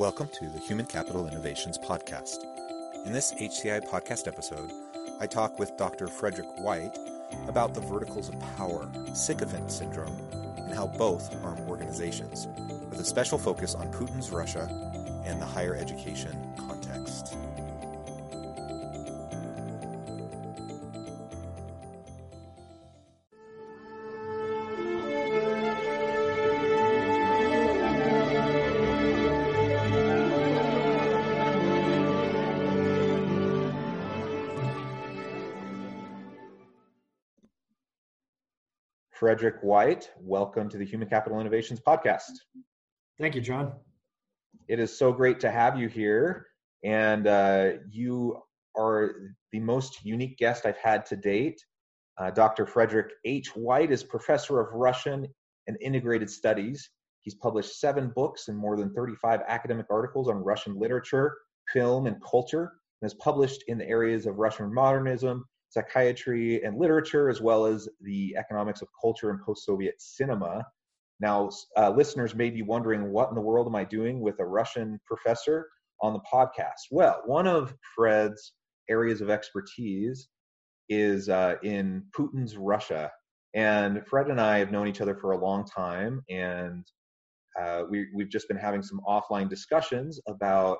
Welcome to the Human Capital Innovations Podcast. In this HCI podcast episode, I talk with Dr. Frederick White about the verticals of power, sycophant syndrome, and how both harm organizations, with a special focus on Putin's Russia and the higher education context. Frederick White, welcome to the Human Capital Innovations Podcast. Thank you, John. It is so great to have you here. And uh, you are the most unique guest I've had to date. Uh, Dr. Frederick H. White is professor of Russian and integrated studies. He's published seven books and more than 35 academic articles on Russian literature, film, and culture, and has published in the areas of Russian modernism, psychiatry and literature, as well as the economics of culture and post Soviet cinema. Now, uh, listeners may be wondering, what in the world am I doing with a Russian professor on the podcast? Well, one of Fred's areas of expertise is uh, in Putin's Russia. And Fred and I have known each other for a long time, and uh, we, have just been having some offline discussions about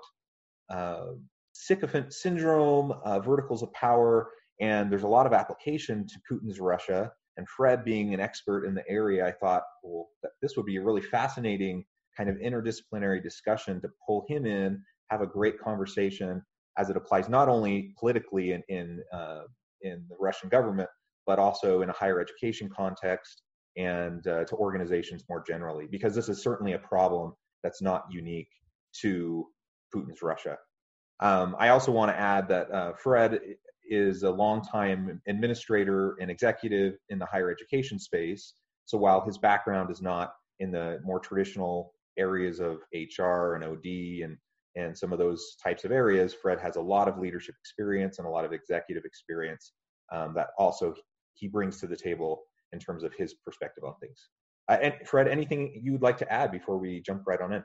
uh, sycophant syndrome, uh, verticals of power, and there's a lot of application to Putin's Russia. And Fred, being an expert in the area, I thought, well, this would be a really fascinating kind of interdisciplinary discussion to pull him in, have a great conversation as it applies not only politically in in, uh, in the Russian government, but also in a higher education context and uh, to organizations more generally, because this is certainly a problem that's not unique to Putin's Russia. Um, I also want to add that uh, Fred is a longtime administrator and executive in the higher education space. So while his background is not in the more traditional areas of HR and OD and and some of those types of areas, Fred has a lot of leadership experience and a lot of executive experience um, that also he brings to the table in terms of his perspective on things. Uh, and Fred, anything you would like to add before we jump right on in?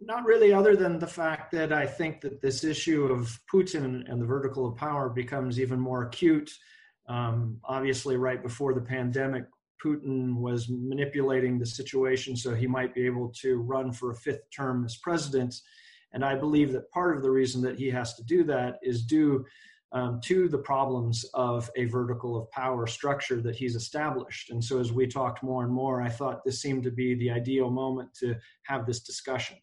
Not really, other than the fact that I think that this issue of Putin and the vertical of power becomes even more acute. Um, obviously, right before the pandemic, Putin was manipulating the situation so he might be able to run for a fifth term as president. And I believe that part of the reason that he has to do that is due um, to the problems of a vertical of power structure that he's established. And so, as we talked more and more, I thought this seemed to be the ideal moment to have this discussion.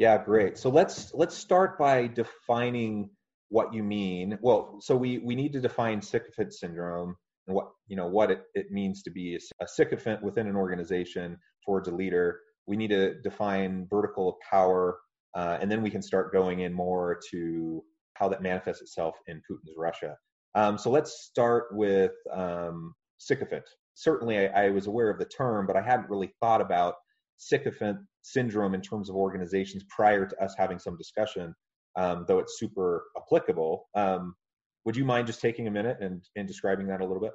Yeah, great. So let's let's start by defining what you mean. Well, so we we need to define sycophant syndrome and what you know what it, it means to be a, sycophant within an organization towards a leader. We need to define vertical power, uh, and then we can start going in more to how that manifests itself in Putin's Russia. Um, so let's start with um, sycophant. Certainly, I, I was aware of the term, but I hadn't really thought about sycophant syndrome in terms of organizations prior to us having some discussion, um, though it's super applicable. Um, would you mind just taking a minute and, and describing that a little bit?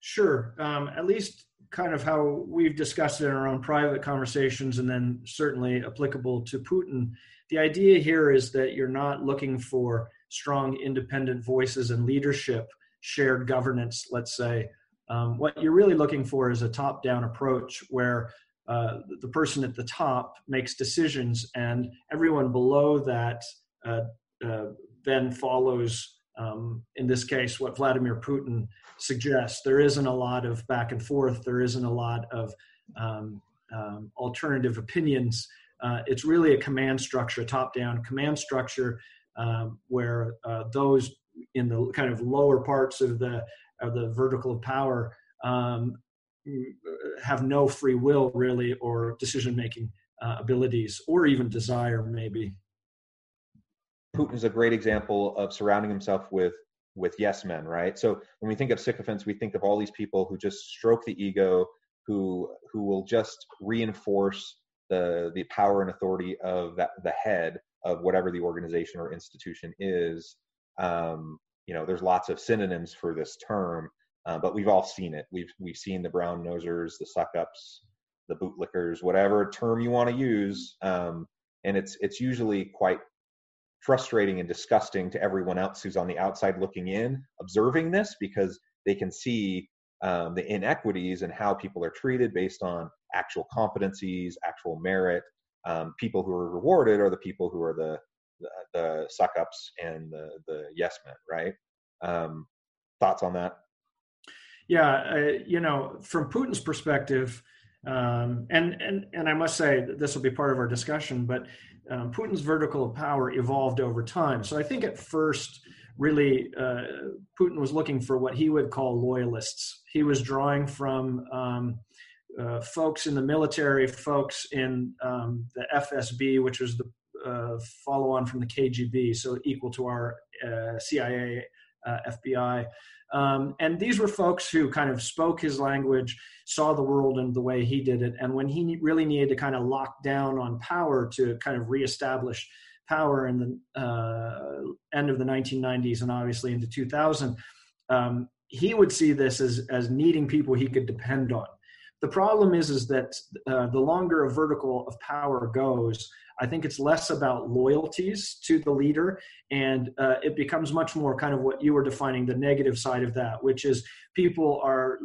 Sure. Um, at least kind of how we've discussed it in our own private conversations, and then certainly applicable to Putin. The idea here is that you're not looking for strong independent voices and leadership, shared governance, let's say. Um, what you're really looking for is a top down approach where uh, the person at the top makes decisions, and everyone below that uh, uh, then follows. Um, in this case, what Vladimir Putin suggests. There isn't a lot of back and forth. There isn't a lot of um, um, alternative opinions. Uh, it's really a command structure, top-down command structure, um, where uh, those in the kind of lower parts of the of the vertical of power um, have no free will really or decision making uh, abilities or even desire, maybe. Putin is a great example of surrounding himself with with yes men, right? So when we think of sycophants, we think of all these people who just stroke the ego, who who will just reinforce the the power and authority of that the head of whatever the organization or institution is. Um, you know, there's lots of synonyms for this term, uh, but we've all seen it. We've we've seen the brown nosers, the suck ups, the bootlickers, whatever term you want to use, um, and it's it's usually quite frustrating and disgusting to everyone else who's on the outside looking in, observing this because they can see um, the inequities and how people are treated based on actual competencies, actual merit. Um, people who are rewarded are the people who are the the, the suck ups and the the yes men, right? Um, thoughts on that? Yeah, uh, you know, from Putin's perspective, um, and and and I must say this will be part of our discussion, but um, Putin's vertical of power evolved over time. So I think at first, really, uh, Putin was looking for what he would call loyalists. He was drawing from um, uh, folks in the military, folks in um, the FSB, which was the uh, follow on from the KGB, so equal to our uh, CIA, uh, FBI. Um, and these were folks who kind of spoke his language, saw the world in the way he did it. And when he really needed to kind of lock down on power to kind of reestablish power in the uh, end of the 1990s and obviously into 2000, um, he would see this as, as needing people he could depend on. The problem is, is that uh, the longer a vertical of power goes, I think it's less about loyalties to the leader, and uh, it becomes much more kind of what you were defining the negative side of that, which is people are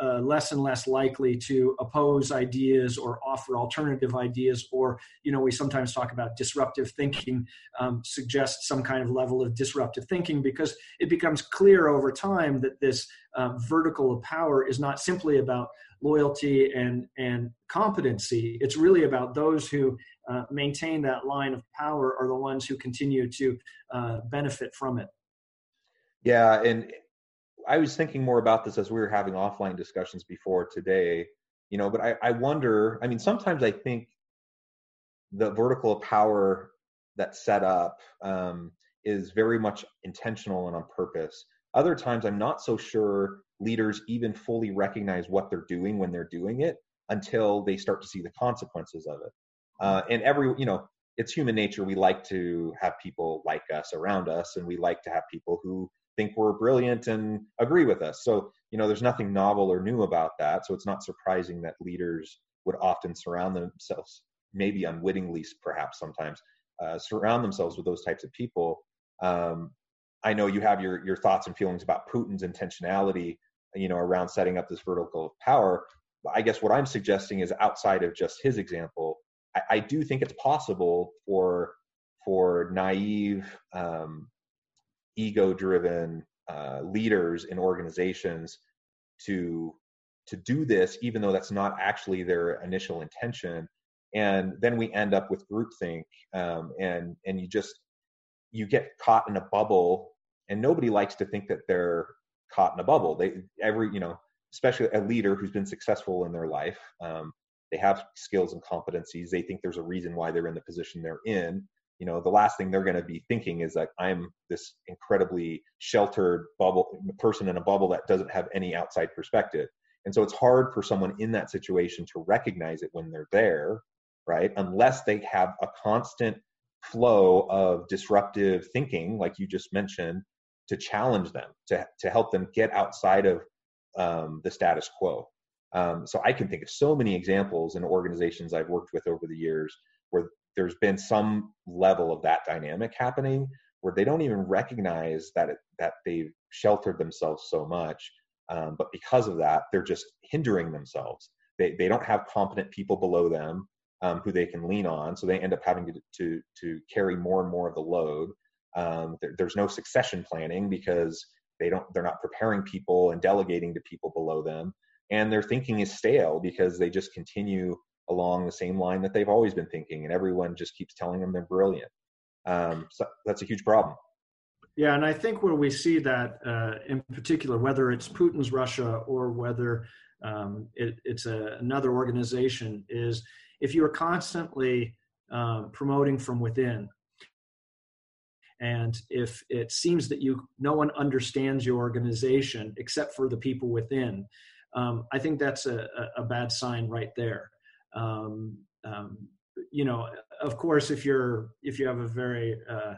uh, less and less likely to oppose ideas or offer alternative ideas, or you know we sometimes talk about disruptive thinking, um, suggests some kind of level of disruptive thinking because it becomes clear over time that this uh, vertical of power is not simply about loyalty and and competency it's really about those who uh, maintain that line of power are the ones who continue to uh, benefit from it. Yeah and i was thinking more about this as we were having offline discussions before today you know but i, I wonder i mean sometimes i think the vertical of power that's set up um, is very much intentional and on purpose. Other times i'm not so sure leaders even fully recognize what they're doing when they're doing it until they start to see the consequences of it. Uh, and every, you know, it's human nature. We like to have people like us around us, and we like to have people who think we're brilliant and agree with us. So, you know, there's nothing novel or new about that. So it's not surprising that leaders would often surround themselves, maybe unwittingly, perhaps sometimes, uh, surround themselves with those types of people. Um, I know you have your your thoughts and feelings about Putin's intentionality you know around setting up this vertical power i guess what i'm suggesting is outside of just his example i, I do think it's possible for for naive um, ego driven uh, leaders in organizations to to do this even though that's not actually their initial intention and then we end up with groupthink um, and and you just you get caught in a bubble and nobody likes to think that they're caught in a bubble. They every you know, especially a leader who's been successful in their life. Um, they have skills and competencies. They think there's a reason why they're in the position they're in. You know, the last thing they're going to be thinking is that I'm this incredibly sheltered bubble person in a bubble that doesn't have any outside perspective. And so it's hard for someone in that situation to recognize it when they're there, right? Unless they have a constant flow of disruptive thinking, like you just mentioned, to challenge them, to, to help them get outside of um, the status quo. Um, so I can think of so many examples in organizations I've worked with over the years where there's been some level of that dynamic happening where they don't even recognize that it, that they've sheltered themselves so much, um, but because of that, they're just hindering themselves. They they don't have competent people below them um, who they can lean on, so they end up having to to to carry more and more of the load. Um, there, there's no succession planning because they don't they're not preparing people and delegating to people below them, and their thinking is stale because they just continue along the same line that they've always been thinking, and everyone just keeps telling them they're brilliant. Um, so that's a huge problem. Yeah, and I think where we see that uh, in particular, whether it's Putin's Russia or whether um, it, it's a, another organization, is if you are constantly um, promoting from within, and if it seems that you no one understands your organization except for the people within, um, I think that's a, a, bad sign right there. Um, um, you know, of course, if you're if you have a very uh,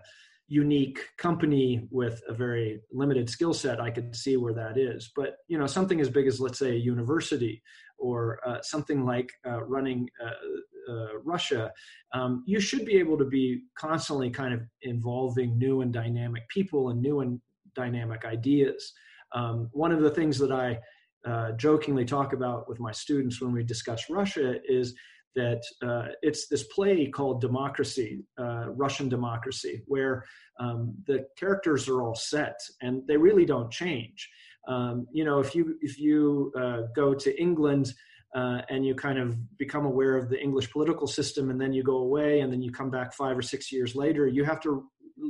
unique company with a very limited skill set, I could see where that is. But you know, something as big as let's say a university or uh, something like uh, running uh, uh Russia, um, you should be able to be constantly kind of involving new and dynamic people and new and dynamic ideas. Um, one of the things that I uh, jokingly talk about with my students when we discuss Russia is that uh, it's this play called Democracy, uh, Russian Democracy, where um, the characters are all set and they really don't change. Um, you know, if you if you uh, go to England uh, and you kind of become aware of the English political system, and then you go away, and then you come back five or six years later, you have to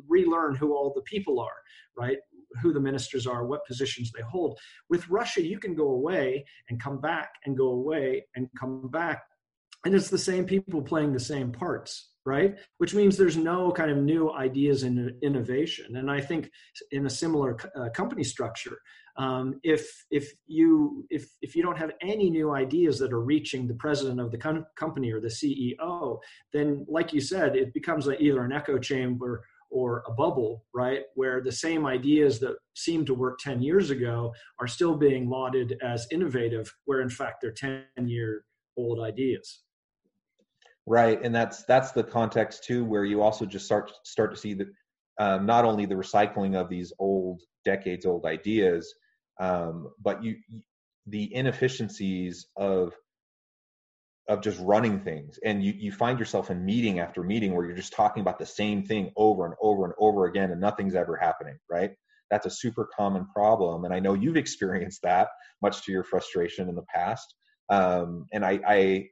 relearn who all the people are, right? Who the ministers are, what positions they hold. With Russia, you can go away and come back and go away and come back and it's the same people playing the same parts right which means there's no kind of new ideas and innovation and i think in a similar uh, company structure um, if if you if if you don't have any new ideas that are reaching the president of the com- company or the ceo then like you said it becomes a, either an echo chamber or a bubble, right? Where the same ideas that seemed to work 10 years ago are still being lauded as innovative, where in fact they're 10 year old ideas. Right, and that's that's the context too, where you also just start start to see that um, not only the recycling of these old decades old ideas, um, but you the inefficiencies of of just running things. And you, you find yourself in meeting after meeting where you're just talking about the same thing over and over and over again and nothing's ever happening right? That's a super common problem and i know you've experienced that much to your frustration in the past. Um, and I, I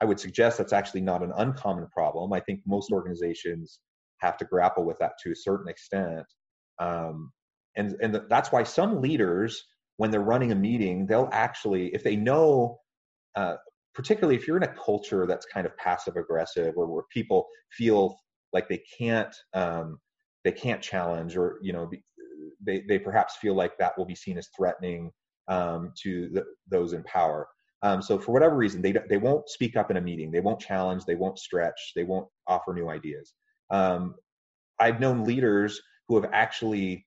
I would suggest that's actually not an uncommon problem. I think most organizations have to grapple with that to a certain extent. Um, and and that's why some leaders, when they're running a meeting, they'll actually, if they know, uh, particularly if you're in a culture that's kind of passive aggressive or where people feel like they can't um, they can't challenge or you know they they perhaps feel like that will be seen as threatening um, to the, those in power um, so for whatever reason, they they won't speak up in a meeting. They won't challenge. They won't stretch. They won't offer new ideas. Um, I've known leaders who have actually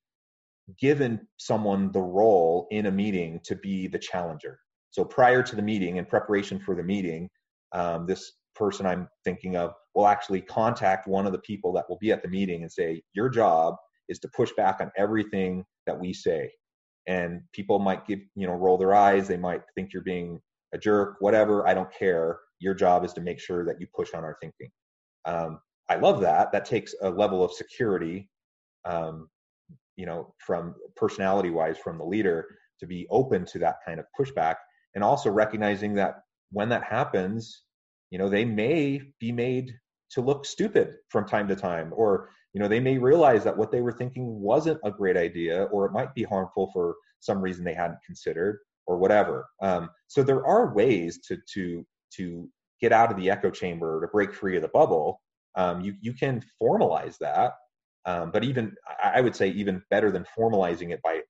given someone the role in a meeting to be the challenger. So prior to the meeting, in preparation for the meeting, um, this person I'm thinking of will actually contact one of the people that will be at the meeting and say, "Your job is to push back on everything that we say." And people might give you know roll their eyes. They might think you're being a jerk, whatever. I don't care. Your job is to make sure that you push on our thinking. Um, I love that. That takes a level of security, um, you know, from personality wise from the leader to be open to that kind of pushback, and also recognizing that when that happens, you know, they may be made to look stupid from time to time, or you know, they may realize that what they were thinking wasn't a great idea, or it might be harmful for some reason they hadn't considered or whatever. Um, so there are ways to to to get out of the echo chamber to break free of the bubble. Um, you you can formalize that, um, but even I would say even better than formalizing it by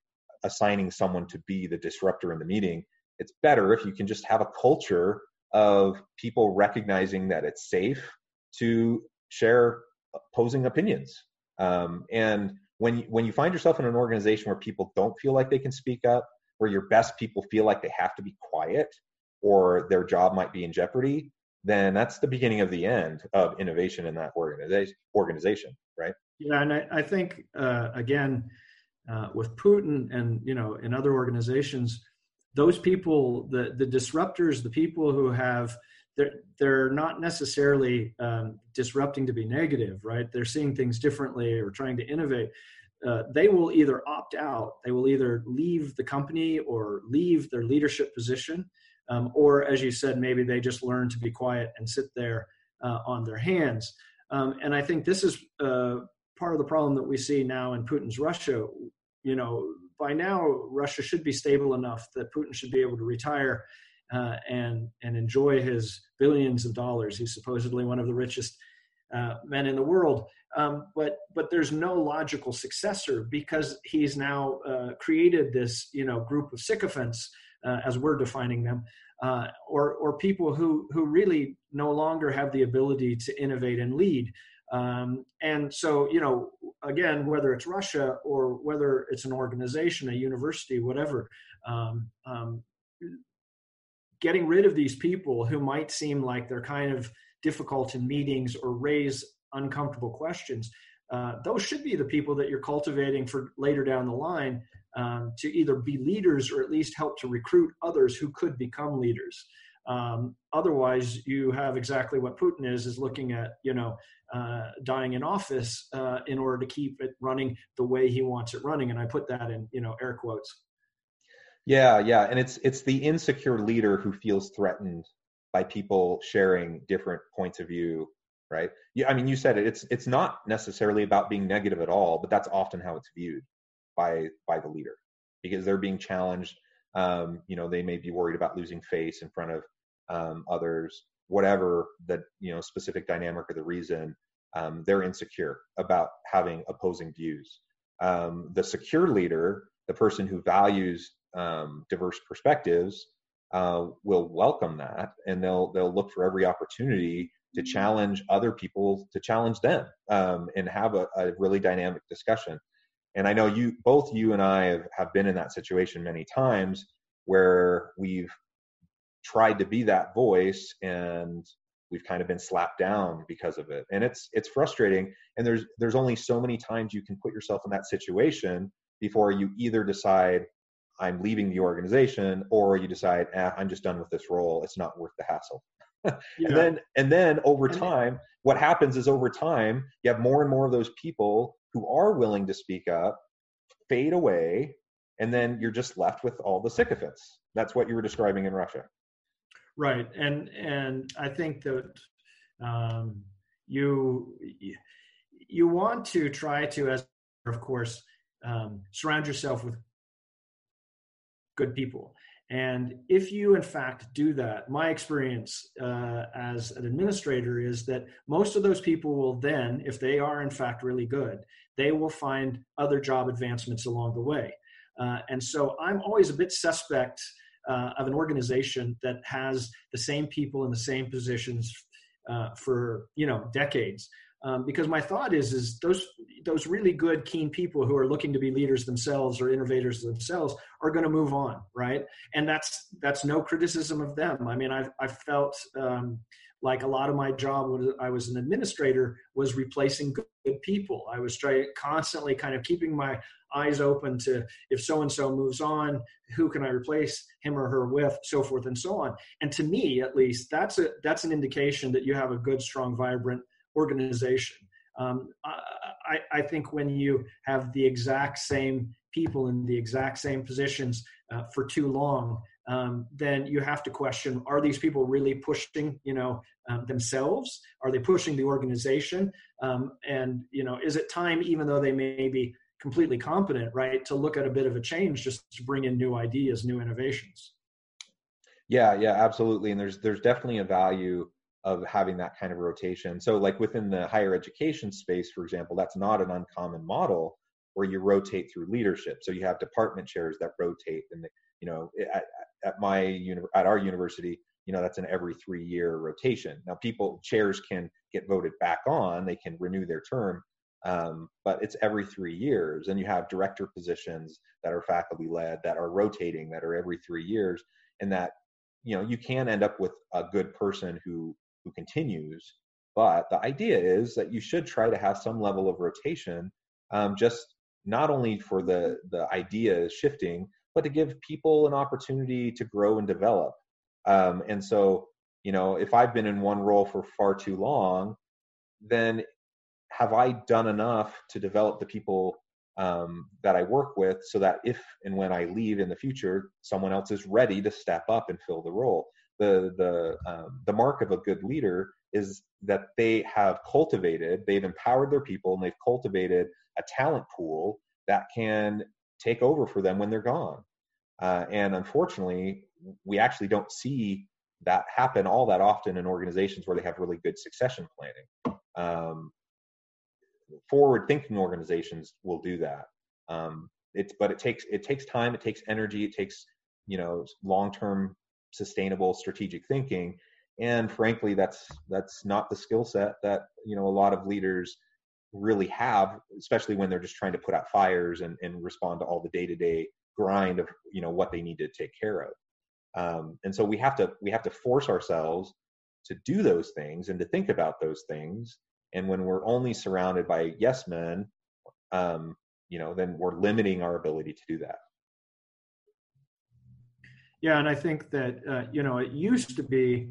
assigning someone to be the disruptor in the meeting. It's better if you can just have a culture of people recognizing that it's safe to share opposing opinions. Um, and when when you find yourself in an organization where people don't feel like they can speak up, where your best people feel like they have to be quiet or their job might be in jeopardy, then that's the beginning of the end of innovation in that organization. Organization, right? Yeah, and I, I think uh, again uh, with Putin and you know in other organizations, those people, the the disruptors, the people who have they're they're not necessarily um, disrupting to be negative, right? They're seeing things differently or trying to innovate uh, they will either opt out, they will either leave the company or leave their leadership position, um, or as you said, maybe they just learn to be quiet and sit there uh, on their hands. Um, and I think this is uh, part of the problem that we see now in Putin's Russia. You know, by now Russia should be stable enough that Putin should be able to retire uh, and and enjoy his billions of dollars. He's supposedly one of the richest uh, men in the world. Um, but but there's no logical successor because he's now uh, created this you know group of sycophants uh, as we're defining them, uh, or or people who who really no longer have the ability to innovate and lead. Um, and so you know again whether it's Russia or whether it's an organization, a university, whatever. Um, um getting rid of these people who might seem like they're kind of difficult in meetings or raise uncomfortable questions uh, those should be the people that you're cultivating for later down the line um, to either be leaders or at least help to recruit others who could become leaders. Um, otherwise you have exactly what putin is is looking at you know uh, dying in office uh, in order to keep it running the way he wants it running. And i put that in you know air quotes. Yeah yeah. And it's it's the insecure leader who feels threatened by people sharing different points of view right? Yeah i mean you said it it's it's not necessarily about being negative at all but that's often how it's viewed by by the leader because they're being challenged um, you know they may be worried about losing face in front of um, others whatever the you know specific dynamic or the reason um, they're insecure about having opposing views. Um, the secure leader the person who values um, diverse perspectives uh, will welcome that and they'll they'll look for every opportunity to challenge other people to challenge them um, and have a, a, really dynamic discussion and i know you both you and i have, have been in that situation many times where we've tried to be that voice and we've kind of been slapped down because of it and it's it's frustrating and there's there's only so many times you can put yourself in that situation before you either decide I'm leaving the organization, or you decide, eh, I'm just done with this role. It's not worth the hassle. Yeah. And then, and then over time, what happens is over time, you have more and more of those people who are willing to speak up fade away, and then you're just left with all the sycophants. That's what you were describing in Russia. Right, and and I think that um, you you want to try to, as of course, um, surround yourself with good people. And if you, in fact, do that, my experience uh, as an administrator is that most of those people will then, if they are, in fact, really good, they will find other job advancements along the way. Uh, and so I'm always a bit suspect uh, of an organization that has the same people in the same positions uh, for you know decades um, because my thought is is those those really good keen people who are looking to be leaders themselves or innovators themselves are going to move on right? And that's that's no criticism of them. I mean i've, I've felt um, like a lot of my job when i was an administrator was replacing good, people. I was trying constantly kind of keeping my eyes open to if so and so moves on who can i replace him or her with so forth and so on. And to me at least that's a that's an indication that you have a good strong vibrant organization. Um, I, I, think when you have the exact same people in the exact same positions uh, for too long, um, then you have to question: Are these people really pushing, you know, um, themselves? Are they pushing the organization? Um, and you know, is it time, even though they may be completely competent, right, to look at a bit of a change just to bring in new ideas, new innovations? Yeah, yeah, absolutely. And there's there's definitely a value of having that kind of rotation. So, like within the higher education space, for example, that's not an uncommon model where you rotate through leadership. So you have department chairs that rotate, and you know, at, at my at our university, you know, that's an every three year rotation. Now, people chairs can get voted back on; they can renew their term, um, but it's every three years. And you have director positions that are faculty led that are rotating that are every three years, and that you know you can end up with a good person who who continues. But the idea is that you should try to have some level of rotation, um, just not only for the the idea shifting, but to give people an opportunity to grow and develop. Um, and so, you know, if I've been in one role for far too long, then have I done enough to develop the people um, that I work with so that if and when I leave in the future, someone else is ready to step up and fill the role? The the um, the mark of a good leader is that they have cultivated, they've empowered their people, and they've cultivated a talent pool that can take over for them when they're gone. Uh, and unfortunately, we actually don't see that happen all that often in organizations where they have really good succession planning. Um, forward thinking organizations will do that. Um, it's but it takes it takes time, it takes energy, it takes you know long term sustainable strategic thinking, and frankly, that's that's not the skill set that you know a lot of leaders really have, especially when they're just trying to put out fires and, and respond to all the day to day grind of you know what they need to take care of. Um, and so we have to we have to force ourselves to do those things and to think about those things. And when we're only surrounded by yes men, um, you know, then we're limiting our ability to do that. Yeah, and I think that uh, you know it used to be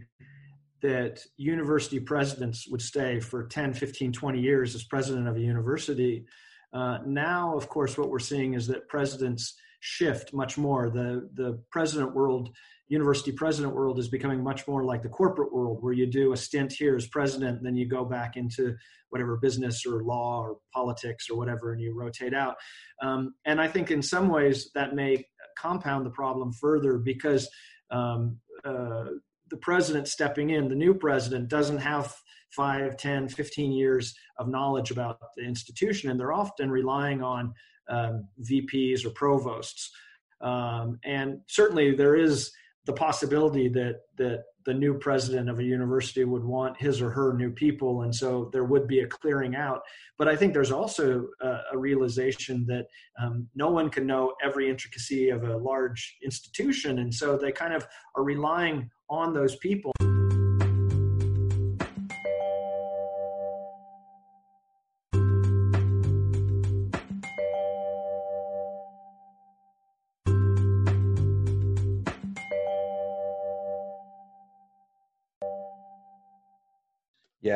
that university presidents would stay for 10, 15, 20 years as president of a university. Uh, now, of course, what we're seeing is that presidents shift much more. The the president world, university president world, is becoming much more like the corporate world, where you do a stint here as president, then you go back into whatever business or law or politics or whatever, and you rotate out. Um, and I think in some ways that may compound the problem further because. Um, uh, the president stepping in, the new president, doesn't have 5, 10, 15 years of knowledge about the institution, and they're often relying on um, VPs or provosts. Um, and certainly there is the possibility that that the new president of a university would want his or her new people, and so there would be a clearing out. But I think there's also a, a realization that um, no one can know every intricacy of a large institution, and so they kind of are relying on those people.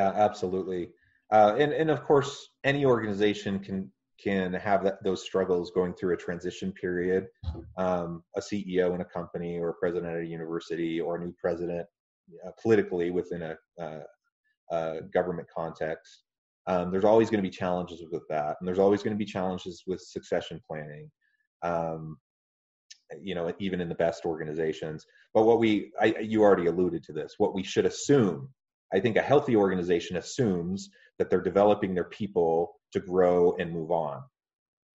Yeah, absolutely. Uh, and and of course, any organization can can have that, those struggles going through a transition period. Um, a CEO in a company, or a president at a university, or a new president uh, politically within a, uh, a government context. Um, there's always going to be challenges with that, and there's always going to be challenges with succession planning. Um, you know, even in the best organizations. But what we, I, you already alluded to this. What we should assume I think a healthy organization assumes that they're developing their people to grow and move on.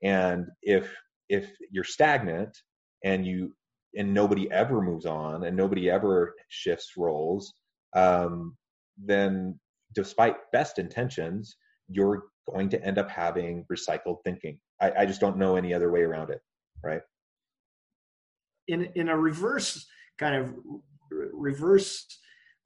And if if you're stagnant and you and nobody ever moves on and nobody ever shifts roles, um, then despite best intentions, you're going to end up having recycled thinking. I, I just don't know any other way around it, right? In in a reverse kind of reverse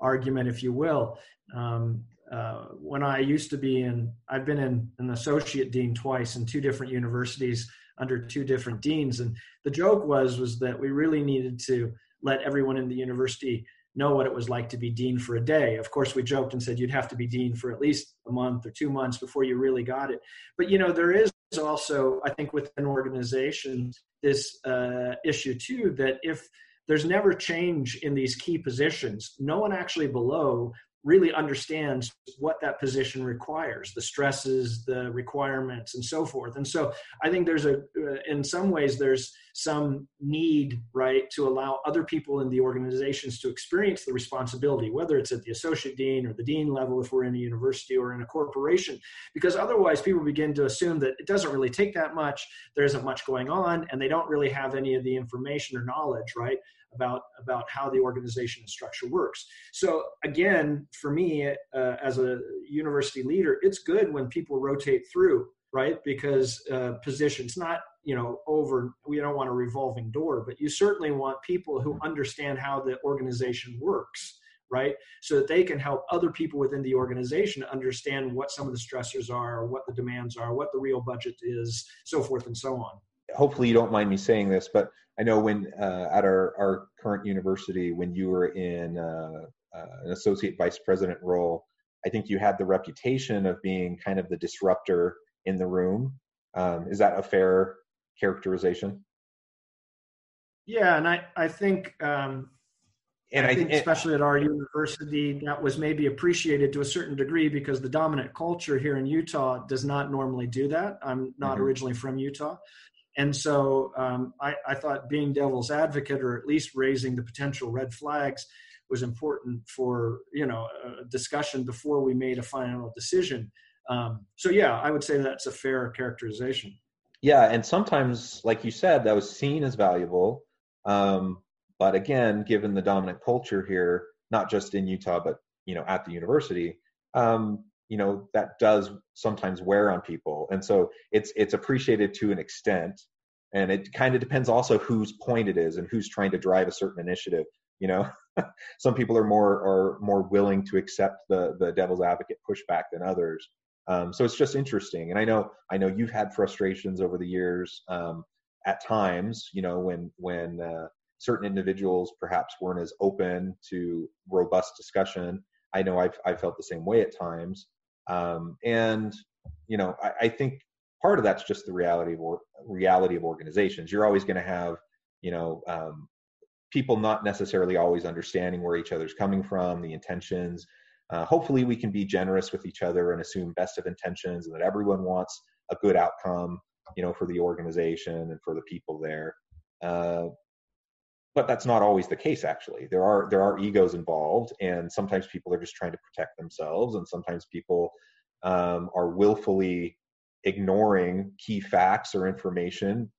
argument, if you will. Um, uh, when I used to be in, I've been in an associate dean twice in two different universities under two different deans, and the joke was was that we really needed to let everyone in the university know what it was like to be dean for a day. Of course, we joked and said you'd have to be dean for at least a month or two months before you really got it. But you know, there is also, I think, within organizations, this uh, issue too that if there's never change in these key positions. No one actually below really understands what that position requires the stresses the requirements and so forth. And so i think there's a uh, in some ways there's some need right to allow other people in the organizations to experience the responsibility whether it's at the associate dean or the dean level if we're in a university or in a corporation because otherwise people begin to assume that it doesn't really take that much there isn't much going on and they don't really have any of the information or knowledge right about about how the organization and structure works. So again, for me uh, as a university leader, it's good when people rotate through, right? Because uh, positions not you know over we don't want a revolving door, but you certainly want people who understand how the organization works right? So that they can help other people within the organization understand what some of the stressors are, what the demands are, what the real budget is, so forth and so on. Hopefully, you don't mind me saying this, but I know when uh, at our, our current university, when you were in uh, uh, an associate vice president role, I think you had the reputation of being kind of the disruptor in the room. Um, is that a fair characterization? Yeah, and I I think um, and I, I think, think especially at our university, that was maybe appreciated to a certain degree because the dominant culture here in Utah does not normally do that. I'm not mm-hmm. originally from Utah, and so um, I, I, thought being devil's advocate or at least raising the potential red flags was important for you know a discussion before we made a final decision. Um, so yeah i would say that's a fair characterization. Yeah and sometimes like you said that was seen as valuable. Um, but again given the dominant culture here not just in utah but you know at the university um, you know that does sometimes wear on people. And so it's it's appreciated to an extent. And it kind of depends also whose point it is and who's trying to drive a certain initiative you know? Some people are more are more willing to accept the the devil's advocate pushback than others. Um, so it's just interesting. And i know i know you've had frustrations over the years um, at times you know when when uh, certain individuals perhaps weren't as open to robust discussion i know i've, I've felt the same way at times. Um, and you know I, I, think part of that's just the reality of or, reality of organizations. You're always going to have you know um, people not necessarily always understanding where each other's coming from the intentions. Uh, hopefully we can be generous with each other and assume best of intentions and that everyone wants a good outcome you know for the organization and for the people there. Uh, but that's not always the case actually. There are there are egos involved and sometimes people are just trying to protect themselves and sometimes people um, are willfully ignoring key facts or information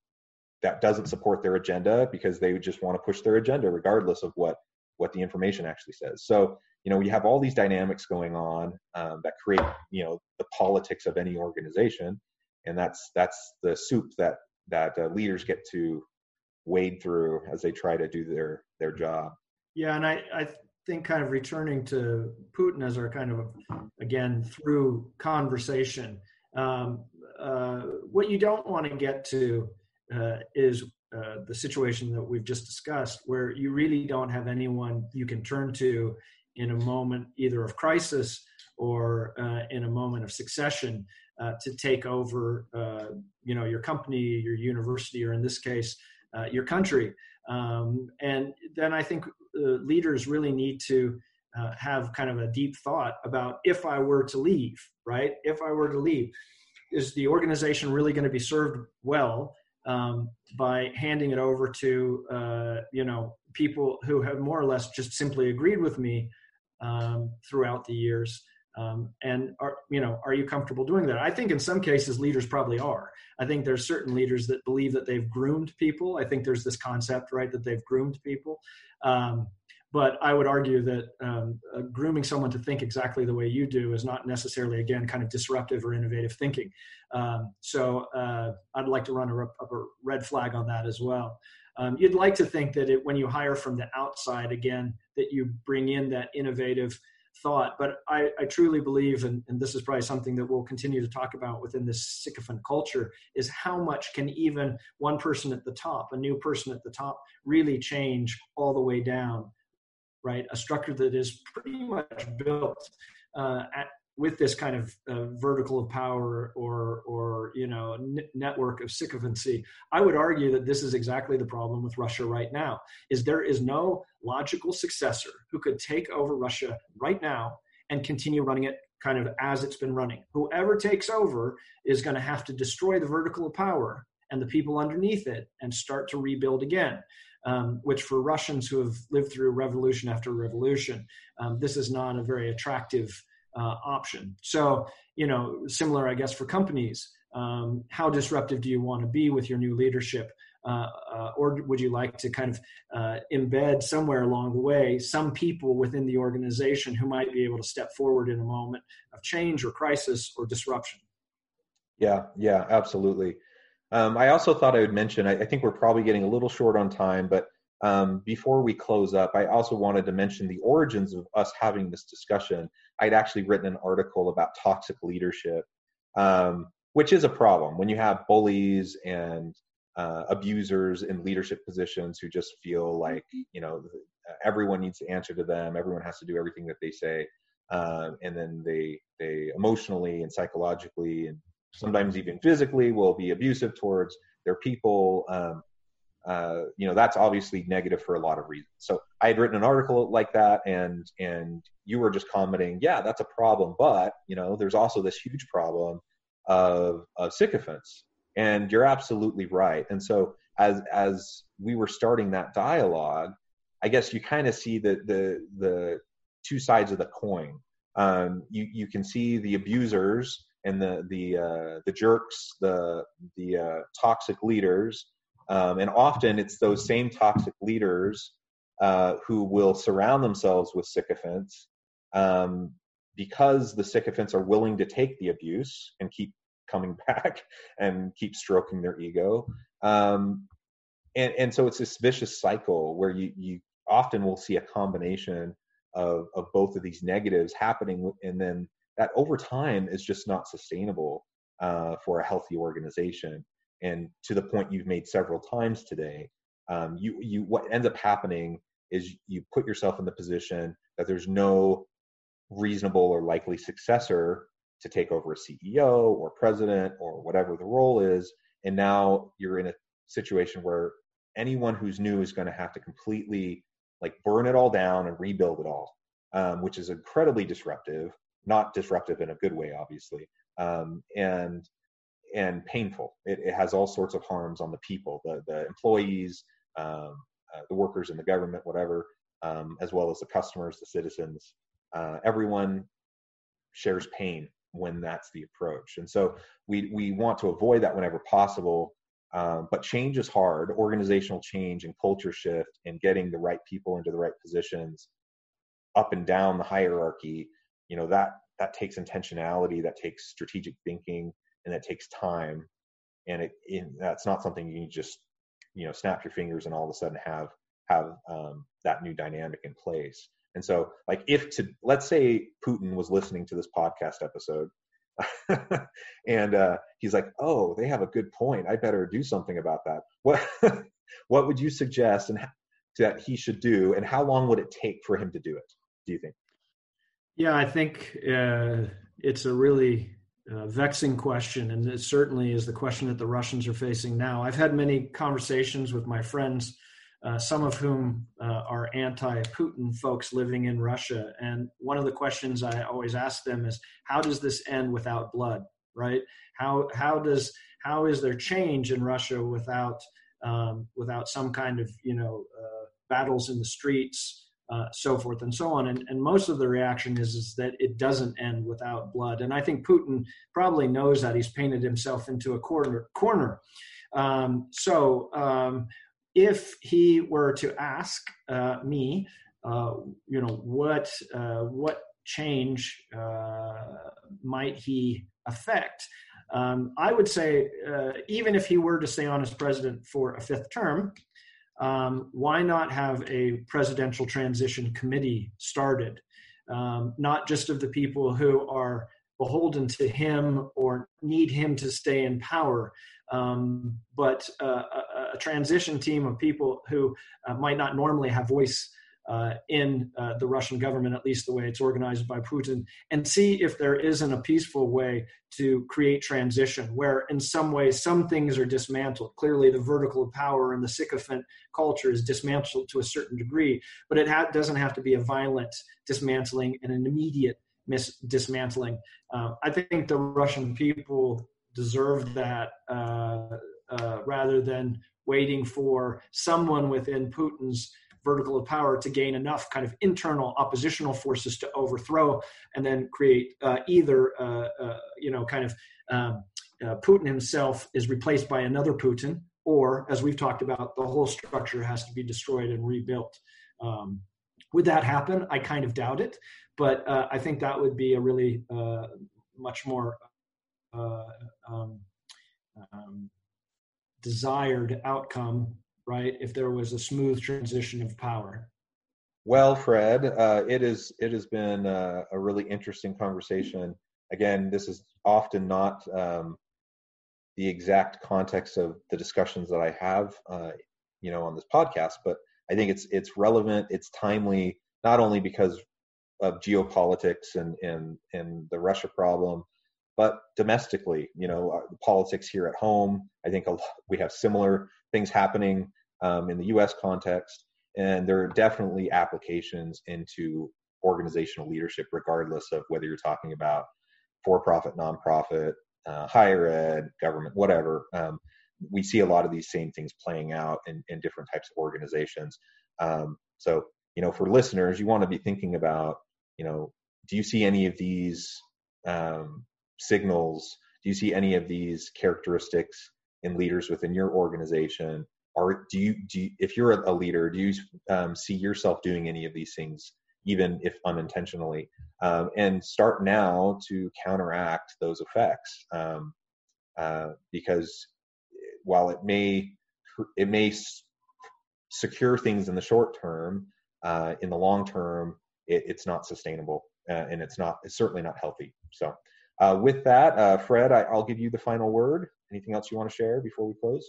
that doesn't support their agenda because they just want to push their agenda regardless of what what the information actually says. So you know you have all these dynamics going on um, that create you know the politics of any organization and that's that's the soup that that uh, leaders get to wade through as they try to do their their job. Yeah, and I I think kind of returning to Putin as our kind of again through conversation. Um, uh, what you don't want to get to uh, is uh, the situation that we've just discussed, where you really don't have anyone you can turn to in a moment either of crisis or uh, in a moment of succession uh, to take over, uh, you know, your company, your university, or in this case, uh, your country. Um, and then I think uh, leaders really need to uh, have kind of a deep thought about if I were to leave, right? If I were to leave, is the organization really going to be served well um, by handing it over to uh, you know people who have more or less just simply agreed with me um, throughout the years? Um, and are you know are you comfortable doing that? I think in some cases leaders probably are. I think there's certain leaders that believe that they've groomed people. I think there's this concept right that they've groomed people. Um, but I would argue that um, uh, grooming someone to think exactly the way you do is not necessarily, again, kind of disruptive or innovative thinking. Um, so uh, I'd like to run a, a, red flag on that as well. Um, you'd like to think that it, when you hire from the outside, again, that you bring in that innovative thought. But I, I truly believe, and, and, this is probably something that we'll continue to talk about within this sycophant culture, is how much can even one person at the top, a new person at the top, really change all the way down, right? A structure that is pretty much built uh, at, with this kind of uh, vertical of power or or you know n- network of sycophancy i would argue that this is exactly the problem with russia right now is there is no logical successor who could take over russia right now and continue running it kind of as it's been running. Whoever takes over is going to have to destroy the vertical of power and the people underneath it and start to rebuild again um, which for russians who have lived through revolution after revolution um, this is not a very attractive uh, option. So, you know, similar, I guess, for companies. Um, how disruptive do you want to be with your new leadership? Uh, uh, or would you like to kind of uh, embed somewhere along the way some people within the organization who might be able to step forward in a moment of change or crisis or disruption? Yeah, yeah, absolutely. Um, I also thought I would mention, I, I, think we're probably getting a little short on time, but um, before we close up, I also wanted to mention the origins of us having this discussion. I'd actually written an article about toxic leadership, um, which is a problem when you have bullies and uh, abusers in leadership positions who just feel like you know everyone needs to answer to them, everyone has to do everything that they say, um, and then they they emotionally and psychologically and sometimes even physically will be abusive towards their people. Um, uh, you know that's obviously negative for a lot of reasons. So I had written an article like that, and and you were just commenting, yeah, that's a problem, but you know there's also this huge problem of of sycophants, And you're absolutely right. And so as as we were starting that dialogue, I guess you kind of see the the the two sides of the coin. Um, you you can see the abusers and the the uh, the jerks, the the uh, toxic leaders, um, and often it's those same toxic leaders uh, who will surround themselves with sycophants um, because the sycophants are willing to take the abuse and keep coming back and keep stroking their ego. Um, and, and so it's this vicious cycle where you, you often will see a combination of, of both of these negatives happening. And then that over time is just not sustainable uh, for a healthy organization. And to the point you've made several times today, um, you, you, what ends up happening is you put yourself in the position that there's no reasonable or likely successor to take over a CEO or president or whatever the role is. And now you're in a situation where anyone who's new is going to have to completely like burn it all down and rebuild it all, um, which is incredibly disruptive. Not disruptive in a good way, obviously, um, and and painful. It, it, has all sorts of harms on the people, the the employees, um, uh, the workers in the government, whatever, um, as well as the customers, the citizens. Uh, everyone shares pain when that's the approach. And so we we want to avoid that whenever possible. Um, but change is hard. Organizational change and culture shift and getting the right people into the right positions up and down the hierarchy, you know, that that takes intentionality, that takes strategic thinking, and that takes time. And it, it that's not something you just you know snap your fingers and all of a sudden have have um, that new dynamic in place. And so, like, if to let's say Putin was listening to this podcast episode, and uh, he's like, "Oh, they have a good point. I better do something about that." What what would you suggest and that he should do, and how long would it take for him to do it? Do you think? Yeah, I think uh, it's a really uh, vexing question, and it certainly is the question that the Russians are facing now. I've had many conversations with my friends uh, some of whom uh, are anti-Putin folks living in Russia. And one of the questions I always ask them is, how does this end without blood? Right? How how does how is there change in Russia without um, without some kind of you know uh, battles in the streets, uh, so forth and so on? And, and most of the reaction is is that it doesn't end without blood. And I think Putin probably knows that he's painted himself into a corner corner. Um, so um, if he were to ask uh, me, uh, you know, what uh, what change uh, might he affect? Um, I would say, even if he were to stay on as president for a fifth term, um, why not have a presidential transition committee started? Um, not just of the people who are beholden to him or need him to stay in power, um, but uh, a, a, transition team of people who uh, might not normally have voice uh, in uh, the Russian government, at least the way it's organized by Putin, and see if there isn't a peaceful way to create transition where, in some ways, some things are dismantled. Clearly, the vertical of power and the sycophant culture is dismantled to a certain degree, but it ha- doesn't have to be a violent dismantling and an immediate mis- dismantling. Uh, I think the Russian people deserve that uh, uh, rather than waiting for someone within Putin's vertical of power to gain enough kind of internal oppositional forces to overthrow and then create uh, either uh, uh, you know kind of um, Putin himself is replaced by another Putin or as we've talked about the whole structure has to be destroyed and rebuilt. Um, would that happen? I kind of doubt it but uh, I think that would be a really uh, much more uh, um, um, desired outcome, right? If there was a smooth transition of power. Well, Fred, uh, it is it has been uh, a really interesting conversation. Again, this is often not um, the exact context of the discussions that I have, uh, you know, on this podcast, but I think it's it's relevant, it's timely, not only because of geopolitics and and and the Russia problem, but domestically, you know, uh, politics here at home. I think we have similar things happening um, in the U.S. context, and there are definitely applications into organizational leadership, regardless of whether you're talking about for-profit, nonprofit, uh, higher ed, government, whatever. Um, we see a lot of these same things playing out in, in different types of organizations. Um, so, you know, for listeners, you want to be thinking about, you know, do you see any of these um, signals? Do you see any of these characteristics in leaders within your organization? Or do you, do you, if you're a leader, do you um, see yourself doing any of these things, even if unintentionally? Um, and start now to counteract those effects, um, uh, because while it may it may secure things in the short term, uh, in the long term, it, it's not sustainable uh, and it's not it's certainly not healthy. So, uh, with that, uh, Fred, I, will give you the final word. Anything else you want to share before we close?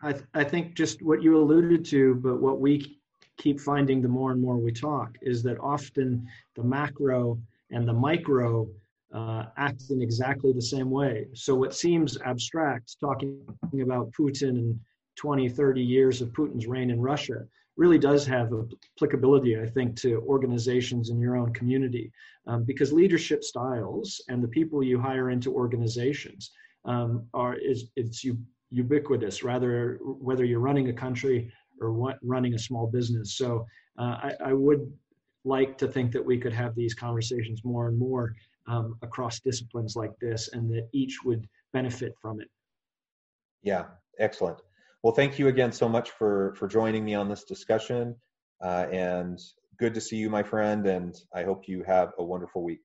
I, th- I think just what you alluded to, but what we keep finding the more and more we talk is that often the macro and the micro uh, act in exactly the same way. So what seems abstract, talking about Putin and 20, 30 years of Putin's reign in Russia, really does have applicability, I think, to organizations in your own community, um, because leadership styles and the people you hire into organizations um, are is it's ubiquitous, rather whether you're running a country or what, running a small business. So uh, I, I would like to think that we could have these conversations more and more um, across disciplines like this and that each would benefit from it. Yeah, excellent. Well, thank you again so much for, for joining me on this discussion. Uh, and good to see you, my friend. And I hope you have a wonderful week.